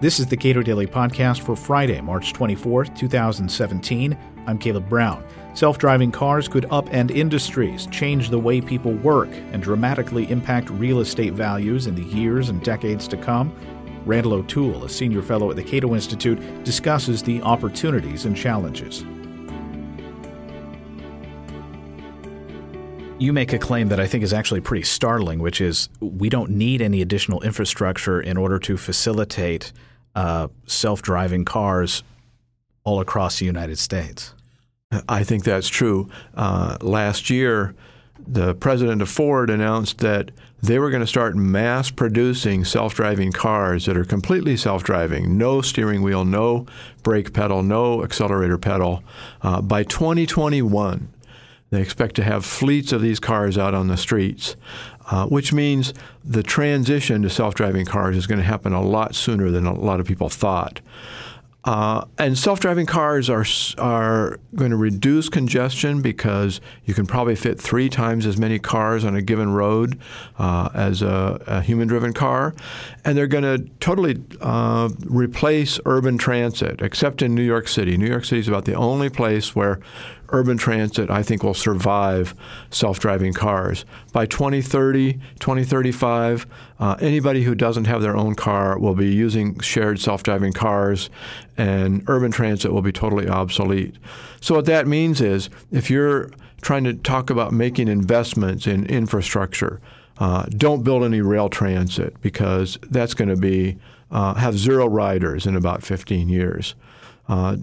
This is the Cato Daily Podcast for Friday, March 24th, 2017. I'm Caleb Brown. Self driving cars could upend industries, change the way people work, and dramatically impact real estate values in the years and decades to come. Randal O'Toole, a senior fellow at the Cato Institute, discusses the opportunities and challenges. You make a claim that I think is actually pretty startling, which is we don't need any additional infrastructure in order to facilitate uh, self driving cars all across the United States. I think that's true. Uh, last year, the president of Ford announced that they were going to start mass producing self driving cars that are completely self driving, no steering wheel, no brake pedal, no accelerator pedal, uh, by 2021. They expect to have fleets of these cars out on the streets, uh, which means the transition to self driving cars is going to happen a lot sooner than a lot of people thought. Uh, and self-driving cars are are going to reduce congestion because you can probably fit three times as many cars on a given road uh, as a, a, human-driven car, and they're going to totally uh, replace urban transit, except in New York City. New York City is about the only place where urban transit, I think, will survive self driving cars. By 2030, 2035, uh, anybody who doesn't have their own car will be using shared self driving cars, and urban transit will be totally obsolete. So, what that means is if you're trying to talk about making investments in infrastructure, uh, don't build any rail transit because that's going to be uh, have zero riders in about 15 years. Uh,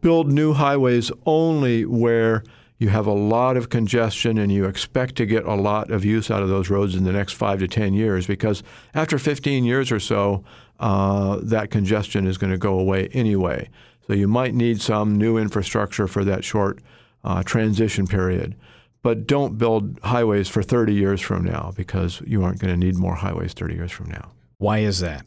build new highways only where you have a lot of congestion and you expect to get a lot of use out of those roads in the next five to 10 years because after 15 years or so, uh, that congestion is going to go away anyway. So you might need some new infrastructure for that short uh, transition period. But don't build highways for 30 years from now because you aren't going to need more highways 30 years from now. Why is that?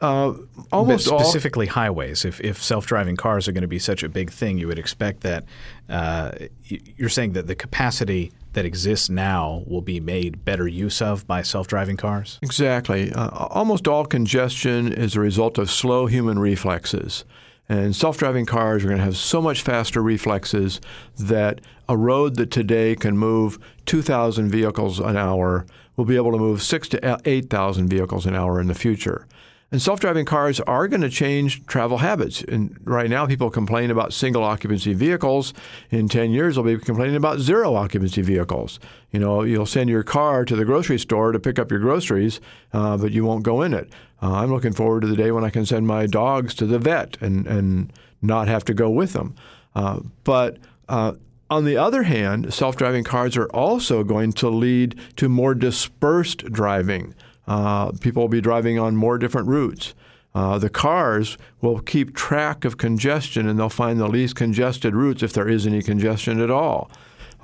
Uh, almost but specifically all, highways. If if self driving cars are going to be such a big thing, you would expect that. Uh, you're saying that the capacity that exists now will be made better use of by self driving cars. Exactly. Uh, almost all congestion is a result of slow human reflexes. And self driving cars are going to have so much faster reflexes that a road that today can move 2,000 vehicles an hour will be able to move six to 8,000 vehicles an hour in the future. And self driving cars are going to change travel habits. And right now, people complain about single occupancy vehicles. In 10 years, they'll be complaining about zero occupancy vehicles. You know, you'll send your car to the grocery store to pick up your groceries, uh, but you won't go in it. Uh, I'm looking forward to the day when I can send my dogs to the vet and, and not have to go with them. Uh, but uh, on the other hand, self driving cars are also going to lead to more dispersed driving. Uh, people will be driving on more different routes. Uh, the cars will keep track of congestion and they'll find the least congested routes if there is any congestion at all.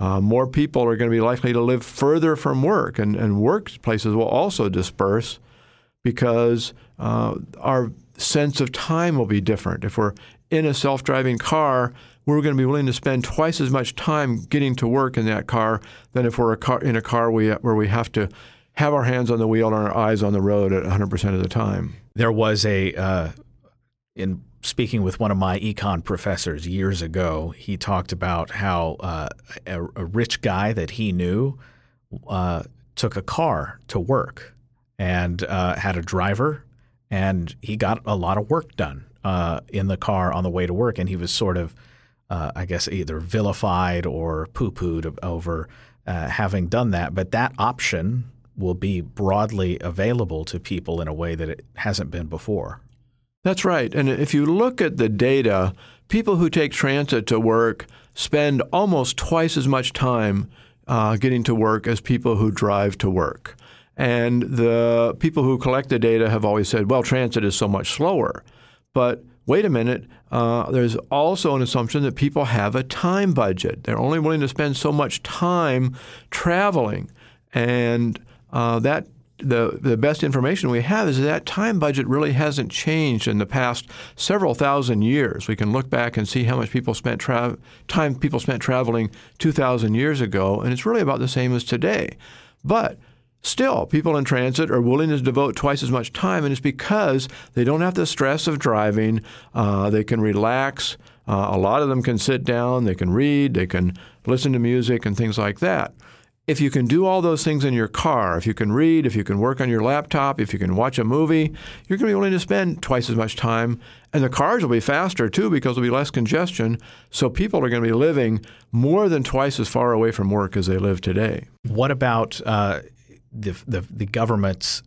Uh, more people are going to be likely to live further from work, and, and workplaces will also disperse because uh, our sense of time will be different. If we're in a self driving car, we're going to be willing to spend twice as much time getting to work in that car than if we're a car, in a car we, where we have to have our hands on the wheel and our eyes on the road at 100% of the time. There was a, uh, in speaking with one of my econ professors years ago, he talked about how uh, a, a, rich guy that he knew uh, took a car to work and uh, had a driver, and he got a lot of work done uh, in the car on the way to work. And he was sort of, uh, I guess, either vilified or poo pooed over having done that. But that option will be broadly available to people in a way that it hasn't been before. That's right. And if you look at the data, people who take transit to work spend almost twice as much time uh, getting to work as people who drive to work. And the people who collect the data have always said, well, transit is so much slower. But wait a minute, uh, there's also an assumption that people have a time budget. They're only willing to spend so much time traveling. And uh, that the the best information we have is that time budget really hasn't changed in the past several thousand years. We can look back and see how much people spent tra- time people spent traveling 2,000 years ago, and it's really about the same as today. But still, people in transit are willing to devote twice as much time, and it's because they don't have the stress of driving. Uh, they can relax. Uh, a lot of them can sit down, they can read, they can listen to music, and things like that. If you can do all those things in your car, if you can read, if you can work on your laptop, if you can watch a movie, you're going to be willing to spend twice as much time. And the cars will be faster too because there'll be less congestion. So people are going to be living more than twice as far away from work as they live today. What about uh, the, the, the government's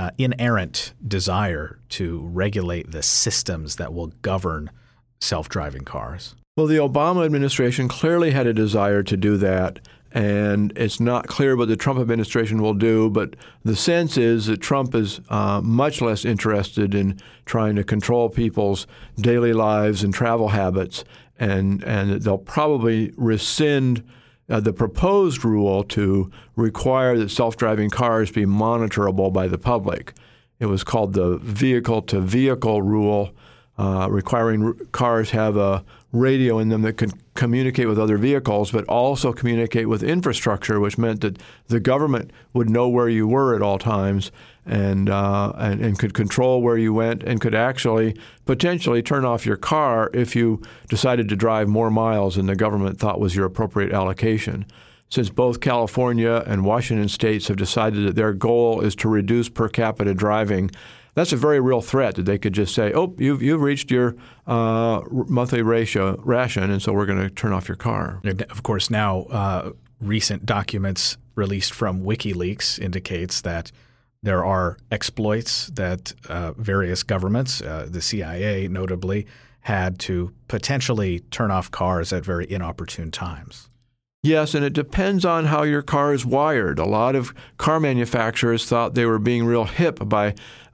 uh, inerrant desire to regulate the systems that will govern self driving cars? Well, the Obama administration clearly had a desire to do that. And it's not clear what the Trump administration will do, but the sense is that Trump is uh, much less interested in trying to control people's daily lives and travel habits, and, and they'll probably rescind uh, the proposed rule to require that self driving cars be monitorable by the public. It was called the vehicle to vehicle rule, uh, requiring r- cars have a radio in them that could communicate with other vehicles, but also communicate with infrastructure, which meant that the government would know where you were at all times and, uh, and, and could control where you went and could actually potentially turn off your car if you decided to drive more miles than the government thought was your appropriate allocation. Since both California and Washington states have decided that their goal is to reduce per capita driving, that's a very real threat that they could just say, "Oh, you've you've reached your uh, monthly ratio ration, and so we're going to turn off your car." Of course, now uh, recent documents released from WikiLeaks indicates that there are exploits that uh, various governments, uh, the CIA notably, had to potentially turn off cars at very inopportune times. Yes, and it depends on how your car is wired. A lot of car manufacturers thought they were being real hip by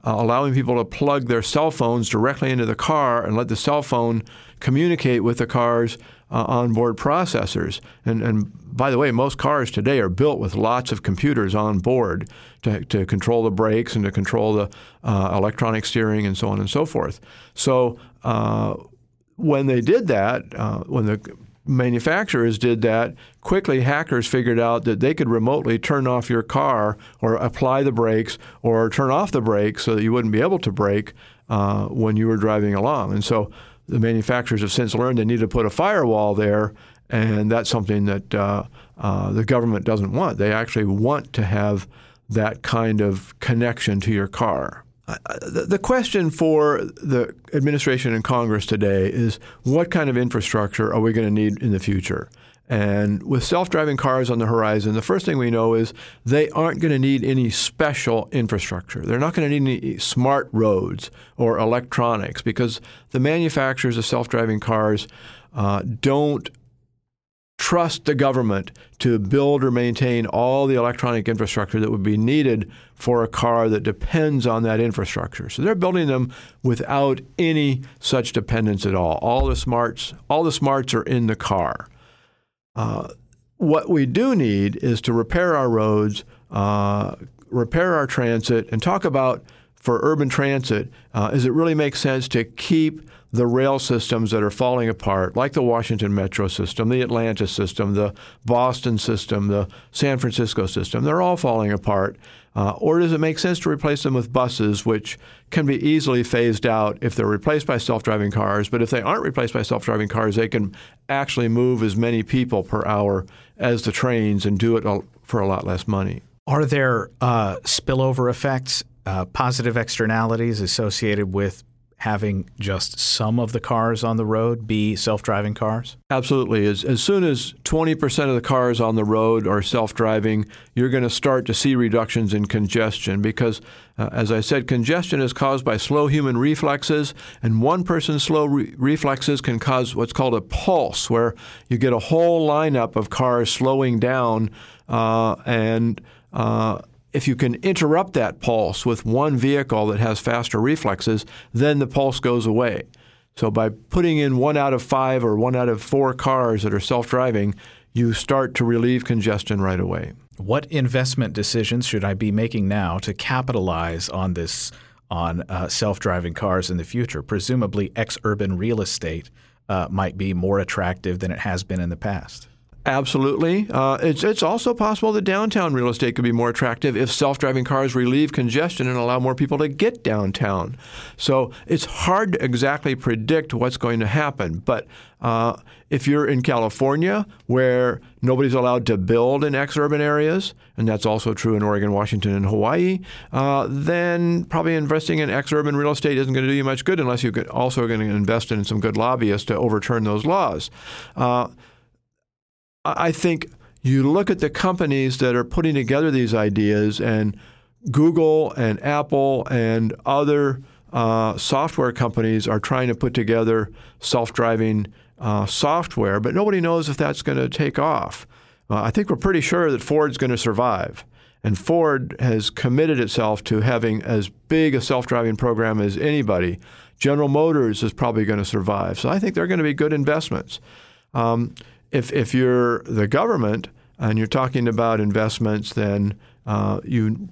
uh, allowing people to plug their cell phones directly into the car and let the cell phone communicate with the car's uh, onboard processors. And, and by the way, most cars today are built with lots of computers on board to, to control the brakes and to control the uh, electronic steering and so on and so forth. So uh, when they did that, uh, when the manufacturers did that, quickly hackers figured out that they could remotely turn off your car or apply the brakes or turn off the brakes so that you wouldn't be able to brake uh, when you were driving along. And so the manufacturers have since learned they need to put a firewall there, and that's something that uh, uh, the government doesn't want. They actually want to have that kind of connection to your car. The question for the administration and Congress today is what kind of infrastructure are we going to need in the future? And with self driving cars on the horizon, the first thing we know is they aren't going to need any special infrastructure. They're not going to need any smart roads or electronics because the manufacturers of self driving cars uh, don't trust the government to build or maintain all the electronic infrastructure that would be needed for a car that depends on that infrastructure. So they're building them without any such dependence at all. All the smarts, all the smarts are in the car. Uh, what we do need is to repair our roads, uh, repair our transit, and talk about for urban transit, uh, is it really makes sense to keep the rail systems that are falling apart, like the Washington Metro system, the Atlanta system, the Boston system, the San Francisco system, they're all falling apart. Uh, or does it make sense to replace them with buses, which can be easily phased out if they're replaced by self driving cars? But if they aren't replaced by self driving cars, they can actually move as many people per hour as the trains and do it for a lot less money. Are there uh, spillover effects, uh, positive externalities associated with having just some of the cars on the road be self-driving cars? Absolutely. As, as soon as 20% of the cars on the road are self-driving, you're going to start to see reductions in congestion because, uh, as I said, congestion is caused by slow human reflexes, and one person's slow re- reflexes can cause what's called a pulse, where you get a whole lineup of cars slowing down uh, and uh, if you can interrupt that pulse with one vehicle that has faster reflexes, then the pulse goes away. So by putting in one out of five or one out of four cars that are self driving, you start to relieve congestion right away. What investment decisions should I be making now to capitalize on this on uh, self driving cars in the future? Presumably, ex urban real estate uh, might be more attractive than it has been in the past. Absolutely. Uh, it's, it's also possible that downtown real estate could be more attractive if self driving cars relieve congestion and allow more people to get downtown. So it's hard to exactly predict what's going to happen. But uh, if you're in California, where nobody's allowed to build in ex urban areas, and that's also true in Oregon, Washington, and Hawaii, uh, then probably investing in ex urban real estate isn't going to do you much good unless you're also going to invest in some good lobbyists to overturn those laws. I think you look at the companies that are putting together these ideas, and Google and Apple and other uh, software companies are trying to put together self driving uh, software, but nobody knows if that's going to take off. Uh, I think we're pretty sure that Ford's going to survive. And Ford has committed itself to having as big a self driving program as anybody. General Motors is probably going to survive. So I think they're going to be good investments. Um, if, if you're the government and you're talking about investments, then uh, you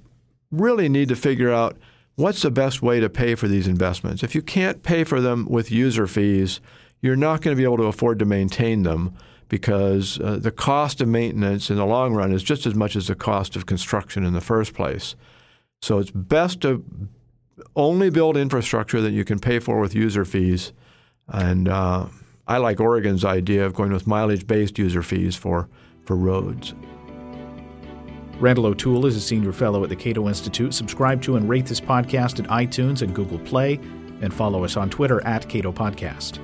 really need to figure out what's the best way to pay for these investments. If you can't pay for them with user fees, you're not going to be able to afford to maintain them because uh, the cost of maintenance in the long run is just as much as the cost of construction in the first place. So it's best to only build infrastructure that you can pay for with user fees. And uh, I like Oregon's idea of going with mileage based user fees for, for roads. Randal O'Toole is a senior fellow at the Cato Institute. Subscribe to and rate this podcast at iTunes and Google Play, and follow us on Twitter at Cato Podcast.